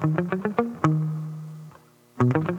thank you.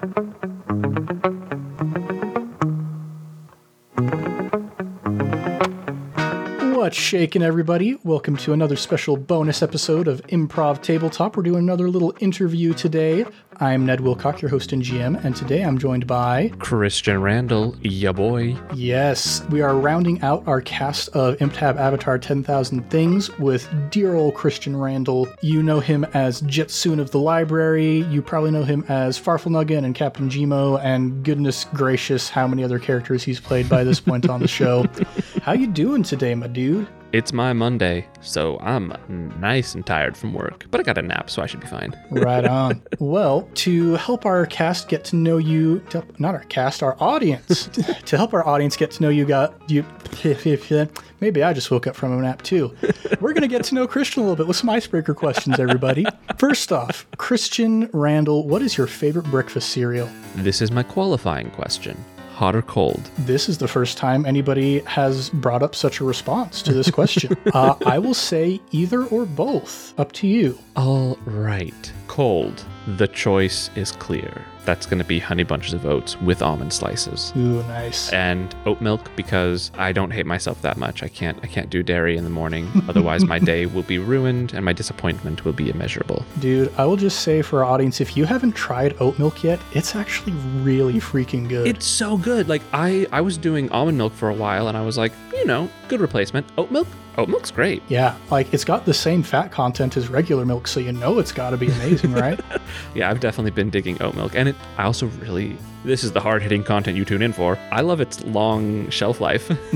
What's shaking, everybody? Welcome to another special bonus episode of Improv Tabletop. We're doing another little interview today. I'm Ned Wilcock, your host and GM, and today I'm joined by. Christian Randall, ya boy. Yes, we are rounding out our cast of ImpTab Avatar 10,000 Things with dear old Christian Randall. You know him as Jetsoon of the Library. You probably know him as Farfalnuggin and Captain Gmo, and goodness gracious, how many other characters he's played by this point on the show. How you doing today, my dude? It's my Monday, so I'm nice and tired from work, but I got a nap, so I should be fine. Right on. well, to help our cast get to know you, to, not our cast, our audience, to help our audience get to know you, got you. Maybe I just woke up from a nap too. We're gonna get to know Christian a little bit with some icebreaker questions, everybody. First off, Christian Randall, what is your favorite breakfast cereal? This is my qualifying question. Hot or cold? This is the first time anybody has brought up such a response to this question. uh, I will say either or both. Up to you. All right. Cold. The choice is clear. That's going to be honey bunches of oats with almond slices. Ooh, nice. And oat milk because I don't hate myself that much. I can't I can't do dairy in the morning. Otherwise my day will be ruined and my disappointment will be immeasurable. Dude, I will just say for our audience, if you haven't tried oat milk yet, it's actually really freaking good. It's so good. Like I I was doing almond milk for a while and I was like, you know, good replacement. Oat milk? Oat milk's great. yeah, like it's got the same fat content as regular milk, so you know it's got to be amazing, right? Yeah, I've definitely been digging oat milk, and it. I also really. This is the hard hitting content you tune in for. I love its long shelf life.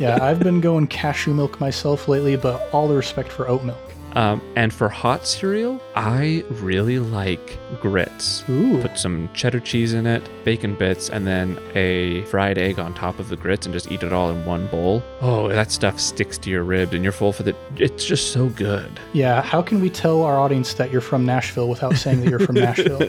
yeah, I've been going cashew milk myself lately, but all the respect for oat milk. um, and for hot cereal, I really like grits. Ooh. Put some cheddar cheese in it, bacon bits, and then a fried egg on top of the grits, and just eat it all in one bowl. Oh, that stuff sticks to your ribs, and you're full for the. It's just so good. Yeah, how can we tell our audience that you're from Nashville without saying that you're from Nashville?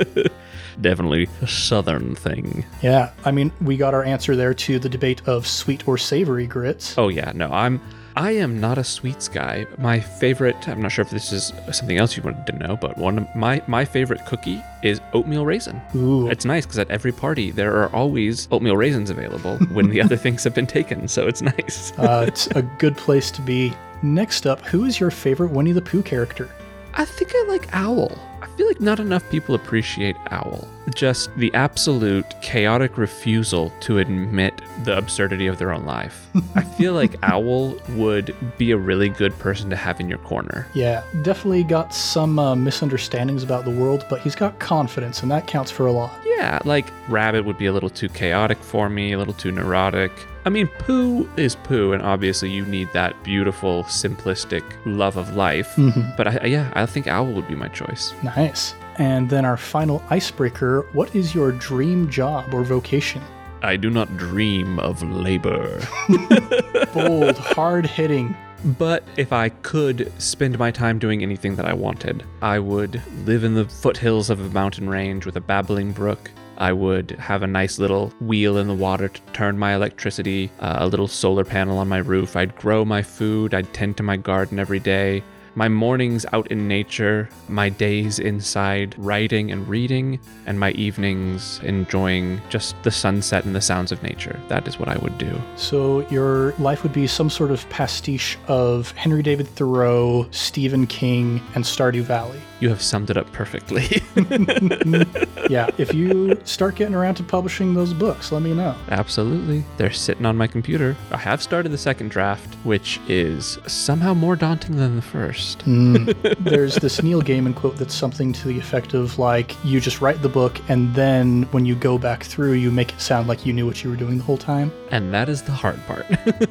Definitely a southern thing. Yeah, I mean, we got our answer there to the debate of sweet or savory grits. Oh yeah, no, I'm I am not a sweets guy. My favorite, I'm not sure if this is something else you wanted to know, but one of my my favorite cookie is oatmeal raisin. Ooh. It's nice because at every party there are always oatmeal raisins available when the other things have been taken, so it's nice. Uh, it's a good place to be. Next up, who is your favorite Winnie the Pooh character? I think I like Owl. I feel like not enough people appreciate Owl. Just the absolute chaotic refusal to admit the absurdity of their own life. I feel like Owl would be a really good person to have in your corner. Yeah, definitely got some uh, misunderstandings about the world, but he's got confidence, and that counts for a lot. Yeah, like Rabbit would be a little too chaotic for me, a little too neurotic. I mean, Pooh is Pooh, and obviously you need that beautiful, simplistic love of life. Mm-hmm. But I, yeah, I think Owl would be my choice. Nice. And then our final icebreaker what is your dream job or vocation? I do not dream of labor. Bold, hard hitting. But if I could spend my time doing anything that I wanted, I would live in the foothills of a mountain range with a babbling brook. I would have a nice little wheel in the water to turn my electricity, uh, a little solar panel on my roof. I'd grow my food, I'd tend to my garden every day. My mornings out in nature, my days inside writing and reading, and my evenings enjoying just the sunset and the sounds of nature. That is what I would do. So your life would be some sort of pastiche of Henry David Thoreau, Stephen King, and Stardew Valley. You have summed it up perfectly. Yeah, if you start getting around to publishing those books, let me know. Absolutely. They're sitting on my computer. I have started the second draft, which is somehow more daunting than the first. Mm. There's this Neil Gaiman quote that's something to the effect of like, you just write the book, and then when you go back through, you make it sound like you knew what you were doing the whole time. And that is the hard part.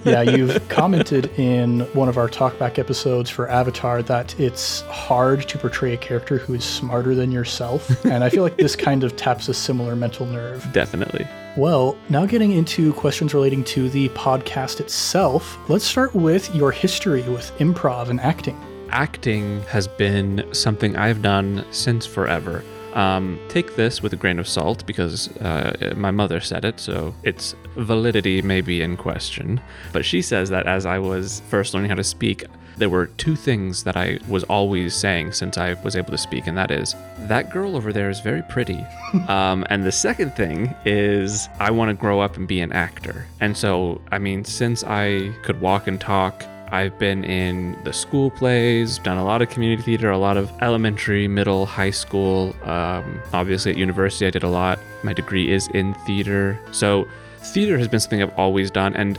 Yeah, you've commented in one of our talkback episodes for Avatar that it's hard to portray a character who is smarter than yourself. And I feel like this kind of taps a similar mental nerve. Definitely. Well, now getting into questions relating to the podcast itself, let's start with your history with improv and acting. Acting has been something I've done since forever. Um, take this with a grain of salt because uh, my mother said it, so its validity may be in question. But she says that as I was first learning how to speak, there were two things that I was always saying since I was able to speak, and that is, that girl over there is very pretty. um, and the second thing is, I want to grow up and be an actor. And so, I mean, since I could walk and talk, I've been in the school plays, done a lot of community theater, a lot of elementary, middle, high school. Um, obviously, at university, I did a lot. My degree is in theater. So, theater has been something I've always done. And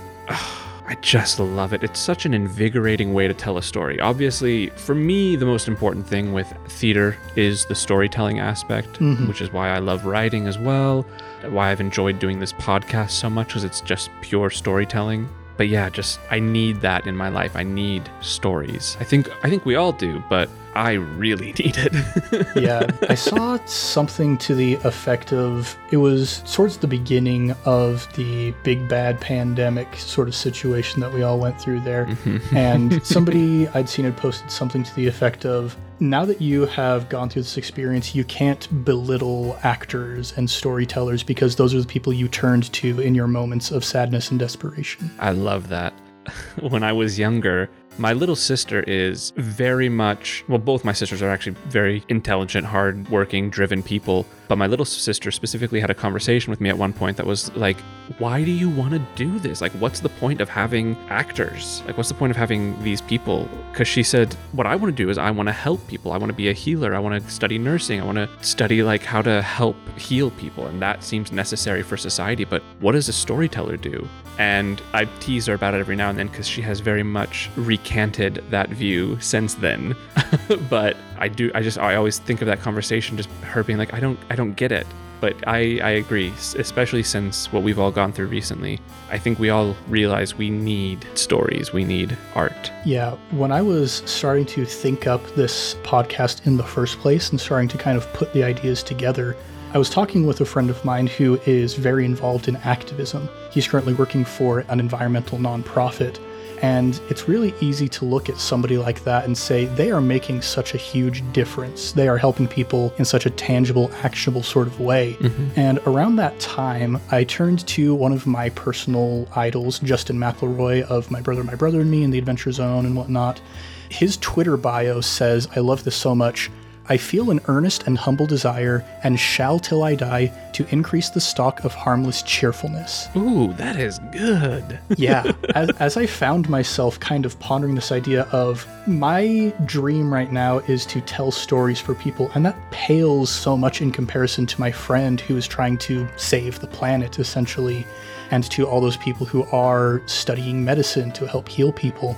I just love it. It's such an invigorating way to tell a story. Obviously, for me, the most important thing with theater is the storytelling aspect, Mhm. which is why I love writing as well, why I've enjoyed doing this podcast so much, because it's just pure storytelling. But yeah, just I need that in my life. I need stories. I think I think we all do, but I really need it. yeah, I saw something to the effect of it was towards the beginning of the big bad pandemic sort of situation that we all went through there. Mm-hmm. and somebody I'd seen had posted something to the effect of now that you have gone through this experience, you can't belittle actors and storytellers because those are the people you turned to in your moments of sadness and desperation. I love that. when I was younger, my little sister is very much, well, both my sisters are actually very intelligent, hardworking, driven people. But my little sister specifically had a conversation with me at one point that was like, why do you want to do this? Like, what's the point of having actors? Like, what's the point of having these people? Because she said, what I want to do is I want to help people. I want to be a healer. I want to study nursing. I want to study like how to help heal people. And that seems necessary for society. But what does a storyteller do? And I tease her about it every now and then because she has very much recanted that view since then. but I do, I just, I always think of that conversation, just her being like, I don't, I don't get it. But I, I agree, especially since what we've all gone through recently. I think we all realize we need stories, we need art. Yeah, when I was starting to think up this podcast in the first place and starting to kind of put the ideas together, I was talking with a friend of mine who is very involved in activism. He's currently working for an environmental nonprofit. And it's really easy to look at somebody like that and say they are making such a huge difference. They are helping people in such a tangible, actionable sort of way. Mm-hmm. And around that time, I turned to one of my personal idols, Justin McElroy of My Brother, My Brother and Me and The Adventure Zone and whatnot. His Twitter bio says, I love this so much. I feel an earnest and humble desire, and shall till I die, to increase the stock of harmless cheerfulness. Ooh, that is good. Yeah, as, as I found myself kind of pondering this idea of my dream right now is to tell stories for people, and that pales so much in comparison to my friend who is trying to save the planet, essentially, and to all those people who are studying medicine to help heal people.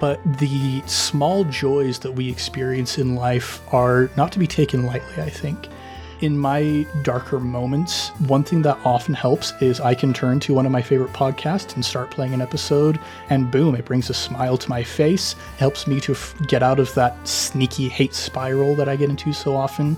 But the small joys that we experience in life are not to be taken lightly, I think in my darker moments, one thing that often helps is I can turn to one of my favorite podcasts and start playing an episode, and boom, it brings a smile to my face, helps me to f- get out of that sneaky hate spiral that I get into so often.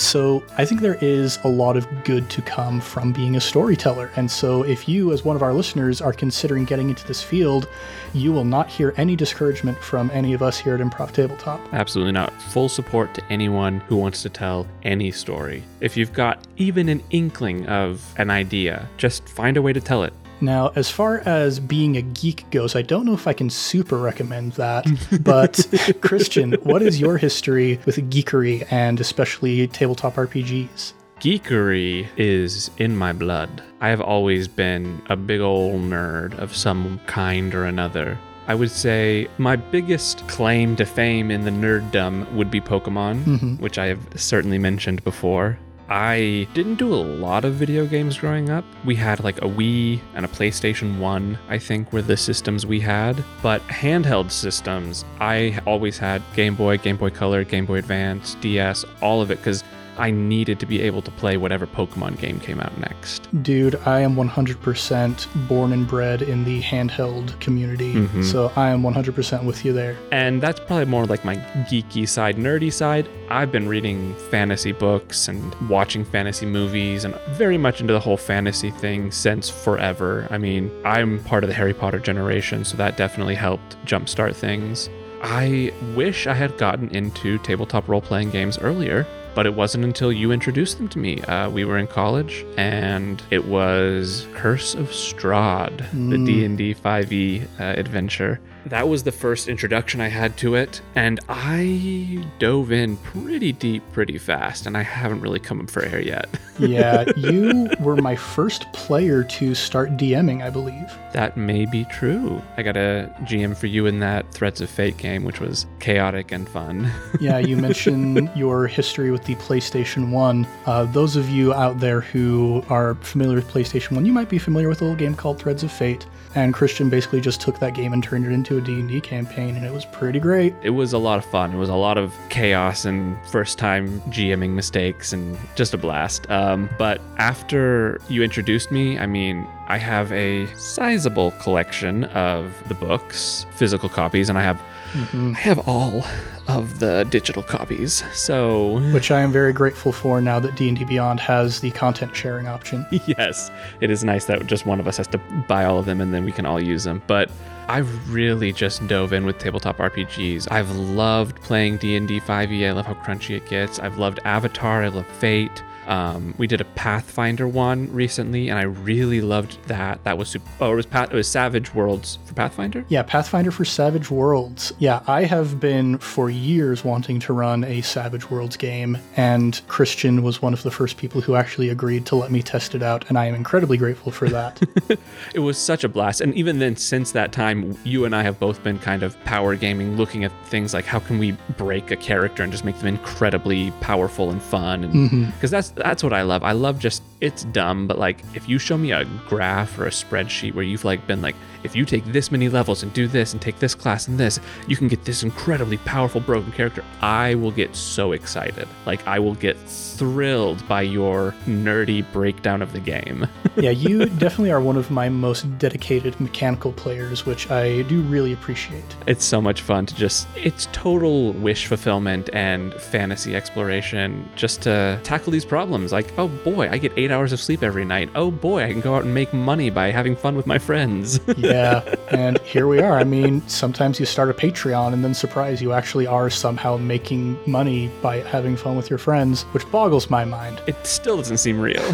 So I think there is a lot of good to come from being a storyteller. And so if you, as one of our listeners, are considering getting into this field, you will not hear any discouragement from any of us here at Improv Tabletop. Absolutely not. Full support to anyone who wants to tell any story. If you've got even an inkling of an idea, just find a way to tell it. Now, as far as being a geek goes, I don't know if I can super recommend that. But, Christian, what is your history with geekery and especially tabletop RPGs? Geekery is in my blood. I have always been a big old nerd of some kind or another. I would say my biggest claim to fame in the nerddom would be Pokemon, mm-hmm. which I have certainly mentioned before. I didn't do a lot of video games growing up. We had like a Wii and a PlayStation 1, I think, were the systems we had. But handheld systems, I always had Game Boy, Game Boy Color, Game Boy Advance, DS, all of it, because I needed to be able to play whatever Pokemon game came out next. Dude, I am 100% born and bred in the handheld community. Mm-hmm. So I am 100% with you there. And that's probably more like my geeky side, nerdy side. I've been reading fantasy books and watching fantasy movies and very much into the whole fantasy thing since forever. I mean, I'm part of the Harry Potter generation, so that definitely helped jumpstart things. I wish I had gotten into tabletop role playing games earlier, but it wasn't until you introduced them to me. Uh, we were in college, and it was Curse of Strahd, the D and D 5e uh, adventure. That was the first introduction I had to it, and I dove in pretty deep pretty fast, and I haven't really come up for air yet. yeah, you were my first player to start DMing, I believe. That may be true. I got a GM for you in that Threads of Fate game, which was chaotic and fun. yeah, you mentioned your history with the PlayStation 1. Uh, those of you out there who are familiar with PlayStation 1, you might be familiar with a little game called Threads of Fate and Christian basically just took that game and turned it into a D&D campaign and it was pretty great. It was a lot of fun. It was a lot of chaos and first time GMing mistakes and just a blast. Um, but after you introduced me, I mean, I have a sizable collection of the books, physical copies, and I have mm-hmm. I have all of the digital copies. So, which I am very grateful for now that D&D Beyond has the content sharing option. yes, it is nice that just one of us has to buy all of them and then we can all use them. But I've really just dove in with tabletop RPGs. I've loved playing D&D 5e. I love how crunchy it gets. I've loved Avatar. I love Fate. Um, we did a Pathfinder one recently, and I really loved that. That was super. Oh, it was Path, it was Savage Worlds for Pathfinder. Yeah, Pathfinder for Savage Worlds. Yeah, I have been for years wanting to run a Savage Worlds game, and Christian was one of the first people who actually agreed to let me test it out, and I am incredibly grateful for that. it was such a blast, and even then, since that time, you and I have both been kind of power gaming, looking at things like how can we break a character and just make them incredibly powerful and fun, and because mm-hmm. that's that's what I love. I love just it's dumb, but like if you show me a graph or a spreadsheet where you've like been like, if you take this many levels and do this and take this class and this, you can get this incredibly powerful broken character. I will get so excited. Like I will get thrilled by your nerdy breakdown of the game. yeah, you definitely are one of my most dedicated mechanical players, which I do really appreciate. It's so much fun to just it's total wish fulfillment and fantasy exploration just to tackle these problems. Like, oh boy, I get 8 hours of sleep every night. Oh boy, I can go out and make money by having fun with my friends. yeah yeah, and here we are. I mean, sometimes you start a Patreon and then surprise you actually are somehow making money by having fun with your friends, which boggles my mind. It still doesn't seem real.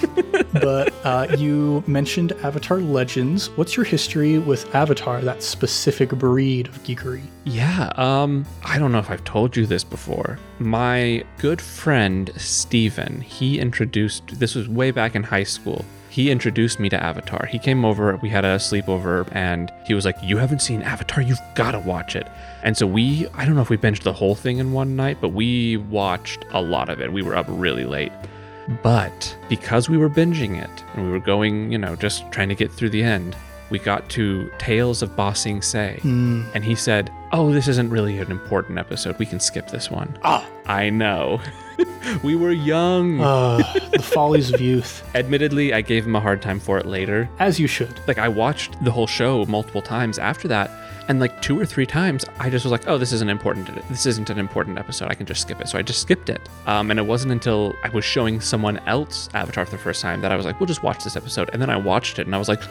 but uh, you mentioned Avatar Legends. What's your history with Avatar, that specific breed of geekery? Yeah, um, I don't know if I've told you this before. My good friend Steven, he introduced this was way back in high school he introduced me to Avatar. He came over, we had a sleepover, and he was like, You haven't seen Avatar? You've got to watch it. And so we, I don't know if we binged the whole thing in one night, but we watched a lot of it. We were up really late. But because we were binging it and we were going, you know, just trying to get through the end, we got to Tales of Ba Sing Se. Mm. And he said, Oh, this isn't really an important episode. We can skip this one. Ah. I know. we were young. Uh, the follies of youth. Admittedly, I gave him a hard time for it later. As you should. Like, I watched the whole show multiple times after that. And like two or three times, I just was like, "Oh, this isn't important. This isn't an important episode. I can just skip it." So I just skipped it. Um, and it wasn't until I was showing someone else Avatar for the first time that I was like, "We'll just watch this episode." And then I watched it, and I was like,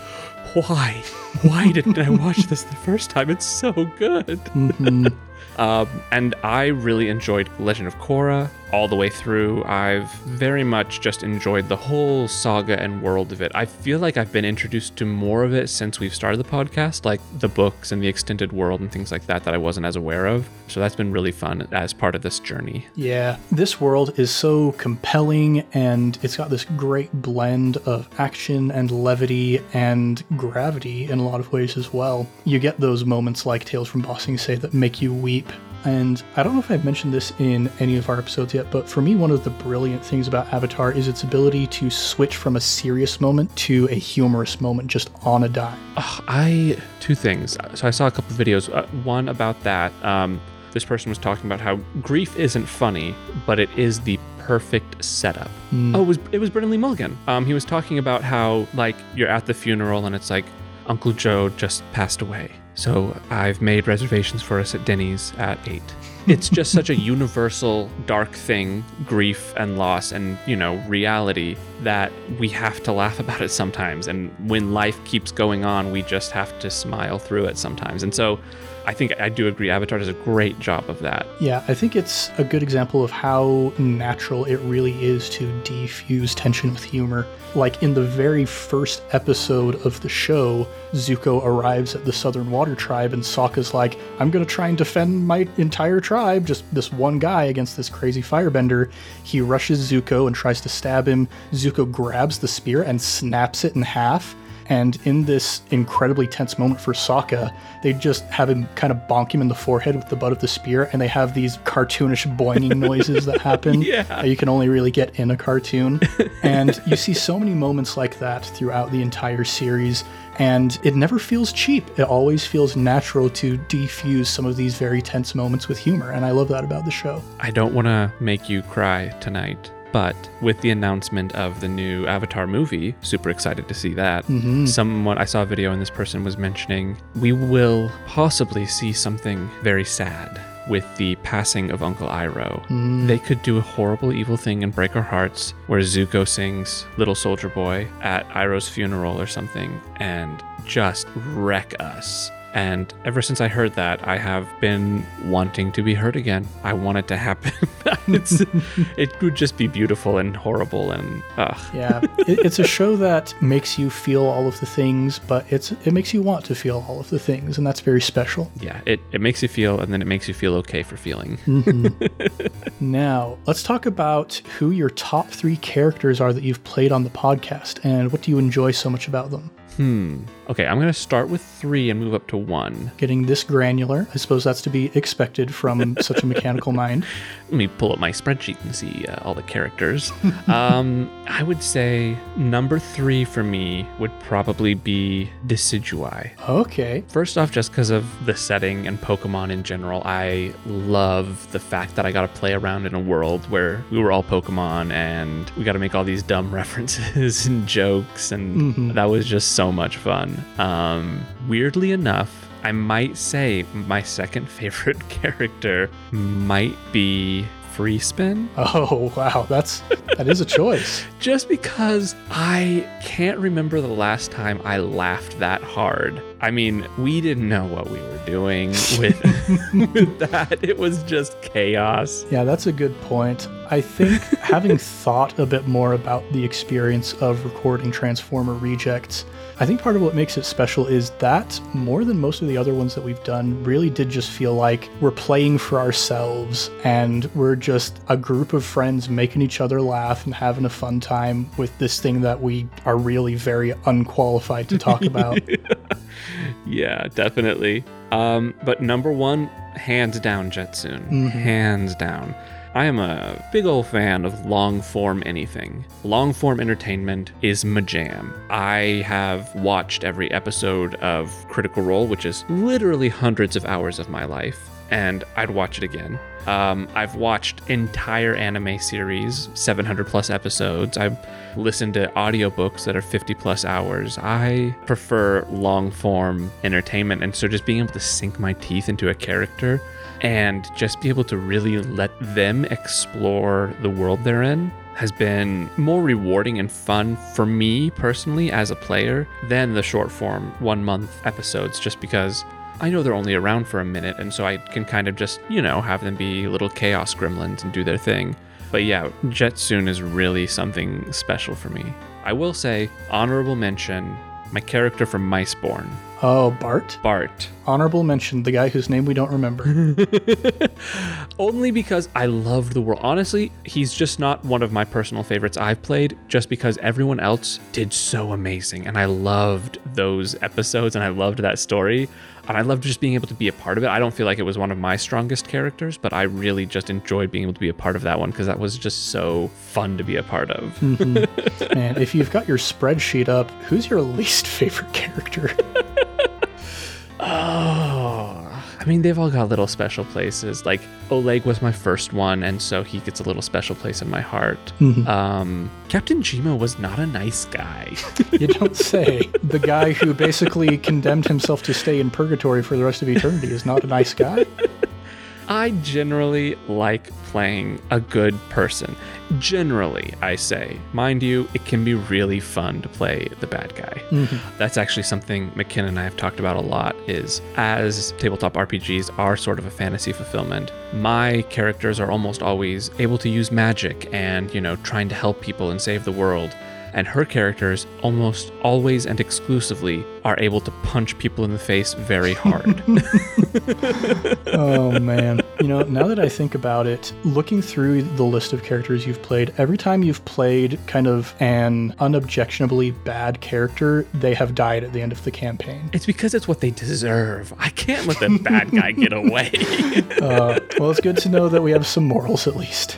"Why? Why didn't I watch this the first time? It's so good." Mm-hmm. um, and I really enjoyed Legend of Korra all the way through. I've very much just enjoyed the whole saga and world of it. I feel like I've been introduced to more of it since we've started the podcast, like the books and the extended world and things like that that I wasn't as aware of. So that's been really fun as part of this journey. Yeah, this world is so compelling and it's got this great blend of action and levity and gravity in a lot of ways as well. You get those moments like Tales from Ba say that make you weep and I don't know if I've mentioned this in any of our episodes yet, but for me, one of the brilliant things about Avatar is its ability to switch from a serious moment to a humorous moment just on a dime. I, two things. So I saw a couple videos. Uh, one about that. Um, this person was talking about how grief isn't funny, but it is the perfect setup. Mm. Oh, it was it was Brennan Lee Mulligan. Um, he was talking about how like you're at the funeral and it's like Uncle Joe just passed away so I've made reservations for us at Denny's at 8. it's just such a universal dark thing, grief and loss and, you know, reality that we have to laugh about it sometimes. And when life keeps going on, we just have to smile through it sometimes. And so I think I do agree Avatar does a great job of that. Yeah, I think it's a good example of how natural it really is to defuse tension with humor. Like in the very first episode of the show, Zuko arrives at the Southern Water Tribe, and Sokka's like, I'm gonna try and defend my entire tribe, just this one guy against this crazy firebender. He rushes Zuko and tries to stab him. Zuko grabs the spear and snaps it in half. And in this incredibly tense moment for Sokka, they just have him kind of bonk him in the forehead with the butt of the spear, and they have these cartoonish boinging noises that happen Yeah. that you can only really get in a cartoon. and you see so many moments like that throughout the entire series, and it never feels cheap. It always feels natural to defuse some of these very tense moments with humor, and I love that about the show. I don't want to make you cry tonight, but with the announcement of the new Avatar movie, super excited to see that. Mm-hmm. Someone I saw a video and this person was mentioning we will possibly see something very sad with the passing of Uncle Iroh. Mm-hmm. They could do a horrible evil thing and break our hearts where Zuko sings Little Soldier Boy at Iroh's funeral or something and just wreck us. And ever since I heard that, I have been wanting to be hurt again. I want it to happen. it's, it would just be beautiful and horrible and ugh. Yeah, it, it's a show that makes you feel all of the things, but it's it makes you want to feel all of the things, and that's very special. Yeah, it, it makes you feel and then it makes you feel okay for feeling. Now, let's talk about who your top three characters are that you've played on the podcast, and what do you enjoy so much about them. Hmm. Okay, I'm gonna start with three and move up to one. Getting this granular, I suppose that's to be expected from such a mechanical mind. Let me pull up my spreadsheet and see uh, all the characters. um, I would say number three for me would probably be Decidueye. Okay. First off, just because of the setting and Pokemon in general, I love the fact that I got to play around in a world where we were all Pokemon and we got to make all these dumb references and jokes, and that was just so much fun. Um, weirdly enough, I might say my second favorite character might be Free Spin. Oh wow, that's that is a choice. just because I can't remember the last time I laughed that hard. I mean, we didn't know what we were doing with, with that. It was just chaos. Yeah, that's a good point. I think having thought a bit more about the experience of recording Transformer Rejects, I think part of what makes it special is that more than most of the other ones that we've done, really did just feel like we're playing for ourselves and we're just a group of friends making each other laugh and having a fun time with this thing that we are really very unqualified to talk about. Yeah, definitely. Um, but number one, hands down, Jetsoon. Hands down. I am a big old fan of long form anything. Long form entertainment is my jam. I have watched every episode of Critical Role, which is literally hundreds of hours of my life, and I'd watch it again. Um, I've watched entire anime series, 700 plus episodes. I've listened to audiobooks that are 50 plus hours. I prefer long form entertainment. And so just being able to sink my teeth into a character and just be able to really let them explore the world they're in has been more rewarding and fun for me personally as a player than the short form one month episodes just because I know they're only around for a minute, and so I can kind of just, you know, have them be little chaos gremlins and do their thing. But yeah, Jetsoon is really something special for me. I will say, honorable mention, my character from Miceborn, Oh, Bart? Bart. Honorable mention, the guy whose name we don't remember. Only because I loved the world. Honestly, he's just not one of my personal favorites I've played, just because everyone else did so amazing. And I loved those episodes and I loved that story. And I loved just being able to be a part of it. I don't feel like it was one of my strongest characters, but I really just enjoyed being able to be a part of that one because that was just so fun to be a part of. Mm-hmm. Man, if you've got your spreadsheet up, who's your least favorite character? Oh, I mean, they've all got little special places. Like Oleg was my first one, and so he gets a little special place in my heart. Um, Captain Jima was not a nice guy. You don't say. The guy who basically condemned himself to stay in purgatory for the rest of eternity is not a nice guy. I generally like playing a good person. Generally, I say. Mind you, it can be really fun to play the bad guy. Mm-hmm. That's actually something McKinnon and I have talked about a lot is as tabletop RPGs are sort of a fantasy fulfillment, my characters are almost always able to use magic and, you know, trying to help people and save the world and her characters almost always and exclusively are able to punch people in the face very hard. oh man. You know, now that I think about it, looking through the list of characters you've played, every time you've played kind of an unobjectionably bad character, they have died at the end of the campaign. it's because it's what they deserve. I can't let the bad guy get away. Uh, well, it's good to know that we have some morals at least.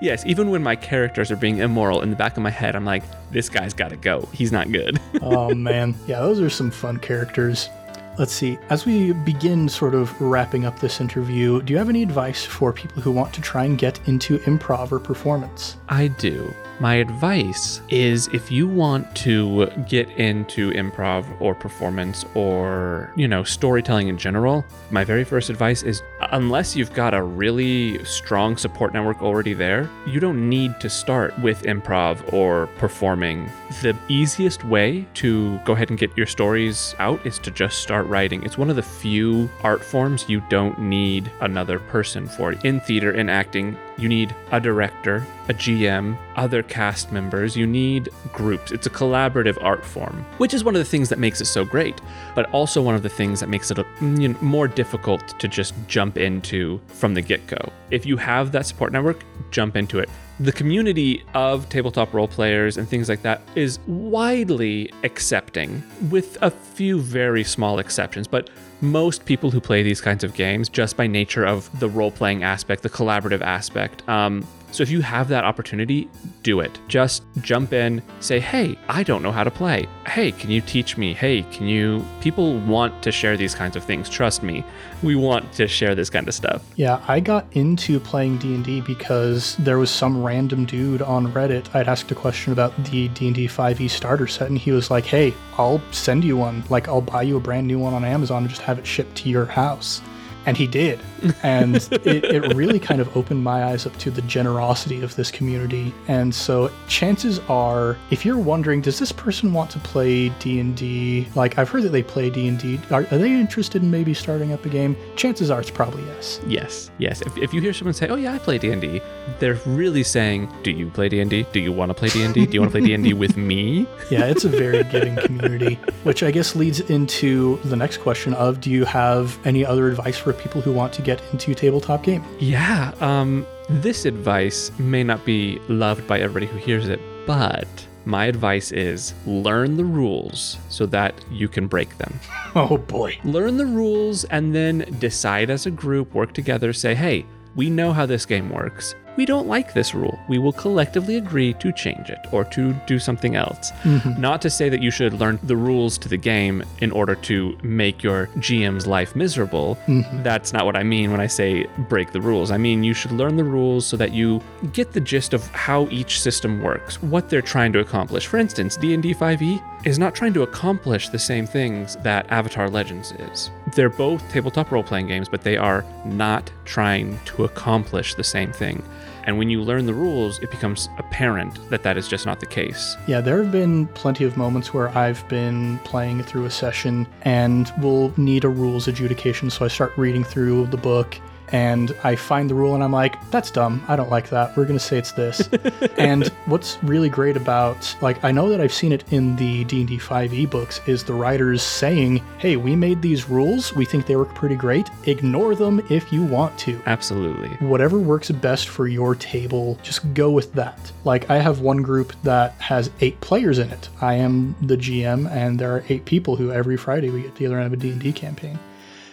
yes, even when my characters are being immoral, in the back of my head, I'm like, this guy's got to go. He's not good. oh man. Yeah, those are some fun characters. Let's see. As we begin sort of wrapping up this interview, do you have any advice for people who want to try and get into improv or performance? I do. My advice is if you want to get into improv or performance or, you know, storytelling in general, my very first advice is unless you've got a really strong support network already there, you don't need to start with improv or performing. The easiest way to go ahead and get your stories out is to just start writing. It's one of the few art forms you don't need another person for. In theater, in acting, you need a director, a GM, other cast members. You need groups. It's a collaborative art form, which is one of the things that makes it so great, but also one of the things that makes it a, you know, more difficult to just jump into from the get go. If you have that support network, jump into it. The community of tabletop role players and things like that is widely accepting, with a few very small exceptions, but most people who play these kinds of games, just by nature of the role playing aspect, the collaborative aspect, um, so if you have that opportunity, do it. Just jump in, say, hey, I don't know how to play. Hey, can you teach me? Hey, can you? People want to share these kinds of things. Trust me, we want to share this kind of stuff. Yeah, I got into playing D&D because there was some random dude on Reddit. I'd asked a question about the D&D 5e starter set and he was like, "Hey, I'll send you one. Like I'll buy you a brand new one on Amazon and just have it shipped to your house." And he did. And it, it really kind of opened my eyes up to the generosity of this community. And so chances are, if you're wondering, does this person want to play D&D? Like I've heard that they play D&D. Are, are they interested in maybe starting up a game? Chances are it's probably yes. Yes, yes. If, if you hear someone say, "Oh yeah, I play D&D," they're really saying, "Do you play D&D? Do you want to play D&D? Do you want to play D&D with me?" Yeah, it's a very giving community, which I guess leads into the next question of do you have any other advice for people who want to get into tabletop gaming? Yeah, um, this advice may not be loved by everybody who hears it, but my advice is learn the rules so that you can break them. Oh boy. Learn the rules and then decide as a group, work together, say, hey, we know how this game works. We don't like this rule. We will collectively agree to change it or to do something else. Mm-hmm. Not to say that you should learn the rules to the game in order to make your GM's life miserable. Mm-hmm. That's not what I mean when I say break the rules. I mean you should learn the rules so that you get the gist of how each system works, what they're trying to accomplish. For instance, D&D 5e is not trying to accomplish the same things that Avatar Legends is. They're both tabletop role-playing games, but they are not trying to accomplish the same thing. And when you learn the rules, it becomes apparent that that is just not the case. Yeah, there have been plenty of moments where I've been playing through a session and will need a rules adjudication, so I start reading through the book and I find the rule and I'm like, that's dumb. I don't like that. We're going to say it's this. and what's really great about like I know that I've seen it in the D&D 5e books is the writers saying, "Hey, we made these rules. We think they work pretty great. Ignore them if you want to." Absolutely. whatever works best for your table, just go with that. Like, I have one group that has eight players in it. I am the GM, and there are eight people who every Friday we get together and have a D&D campaign.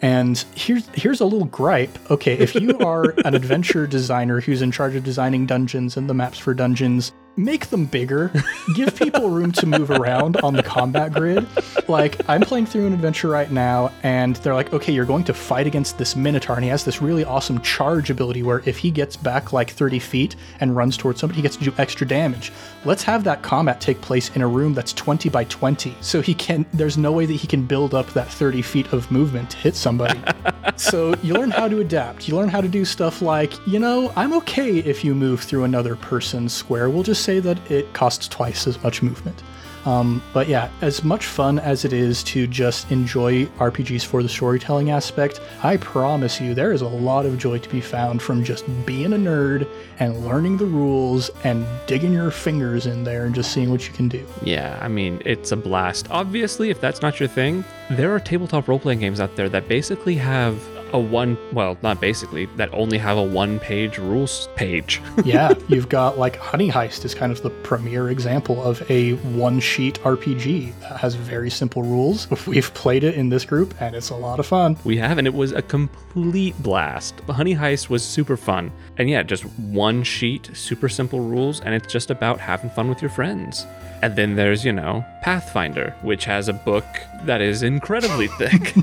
And here's here's a little gripe. Okay, if you are an adventure designer who's in charge of designing dungeons and the maps for dungeons, make them bigger. Give people room to move around on the combat grid. Like, I'm playing through an adventure right now, and they're like, okay, you're going to fight against this Minotaur, and he has this really awesome charge ability where if he gets back like 30 feet and runs towards somebody, he gets to do extra damage. Let's have that combat take place in a room that's 20 by 20. So he can, there's no way that he can build up that 30 feet of movement to hit somebody. so you learn how to adapt. You learn how to do stuff like, you know, I'm okay if you move through another person's square. We'll just say that it costs twice as much movement. Um, but yeah, as much fun as it is to just enjoy RPGs for the storytelling aspect, I promise you there is a lot of joy to be found from just being a nerd and learning the rules and digging your fingers in there and just seeing what you can do. Yeah, I mean, it's a blast. Obviously, if that's not your thing, there are tabletop role playing games out there that basically have a one well not basically that only have a one page rules page. Yeah you've got like honey heist is kind of the premier example of a one sheet rpg that has very simple rules. We've played it in this group and it's a lot of fun. We have and it was a complete blast. Honey heist was super fun. And yeah just one sheet super simple rules and it's just about having fun with your friends. And then there's, you know, Pathfinder, which has a book that is incredibly thick.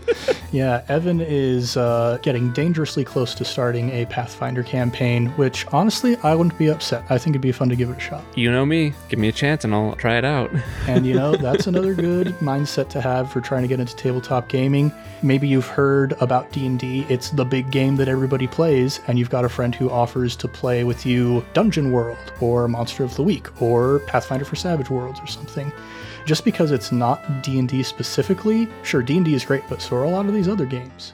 yeah, Evan is uh, getting dangerously close to starting a Pathfinder campaign, which honestly, I wouldn't be upset. I think it'd be fun to give it a shot. You know me. Give me a chance and I'll try it out. and, you know, that's another good mindset to have for trying to get into tabletop gaming. Maybe you've heard about D&D. It's the big game that everybody plays, and you've got a friend who offers to play with you Dungeon World or Monster of the Week or Pathfinder for Savage Worlds or something. Just because it's not D&D specifically, sure D&D is great, but so are a lot of these other games.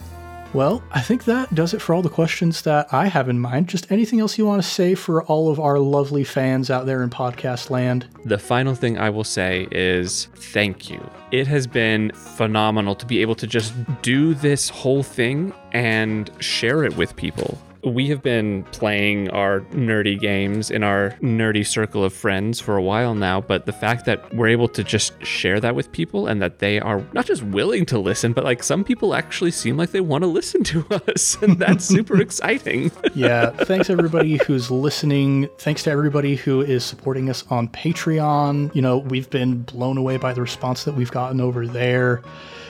Well, I think that does it for all the questions that I have in mind. Just anything else you want to say for all of our lovely fans out there in podcast land? The final thing I will say is thank you. It has been phenomenal to be able to just do this whole thing and share it with people we have been playing our nerdy games in our nerdy circle of friends for a while now, but the fact that we're able to just share that with people and that they are not just willing to listen, but like some people actually seem like they want to listen to us, and that's super exciting. yeah, thanks everybody who's listening. Thanks to everybody who is supporting us on Patreon. You know, we've been blown away by the response that we've gotten over there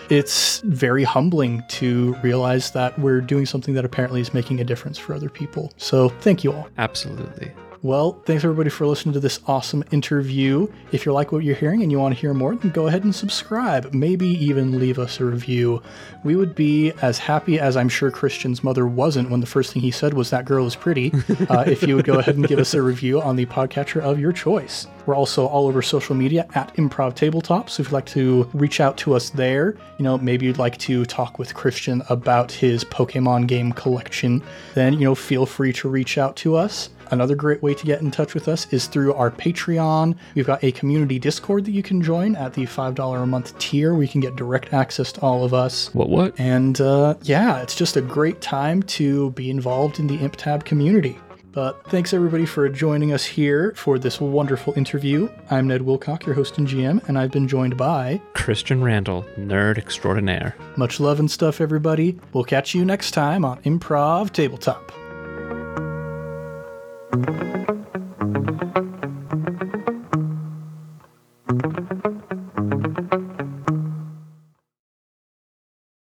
it's very humbling to realize that we're doing something that apparently is making a difference for other people. So thank you all. Absolutely. Well, thanks everybody for listening to this awesome interview. If you like what you're hearing and you want to hear more, then go ahead and subscribe. Maybe even leave us a review. We would be as happy as I'm sure Christian's mother wasn't when the first thing he said was that girl is pretty. Uh, if you would go ahead and give us a review on the podcatcher of your choice. We're also all over social media at Improv Tabletop. So if you'd like to reach out to us there, you know, maybe you'd like to talk with Christian about his Pokemon game collection, then, you know, feel free to reach out to us. Another great way to get in touch with us is through our Patreon. We've got a community Discord that you can join at the $5 a month tier. We can get direct access to all of us. What, what? And uh, yeah, it's just a great time to be involved in the ImpTab community. But thanks everybody for joining us here for this wonderful interview. I'm Ned Wilcock, your host and GM, and I've been joined by Christian Randall, nerd extraordinaire. Much love and stuff, everybody. We'll catch you next time on Improv Tabletop. Thank you.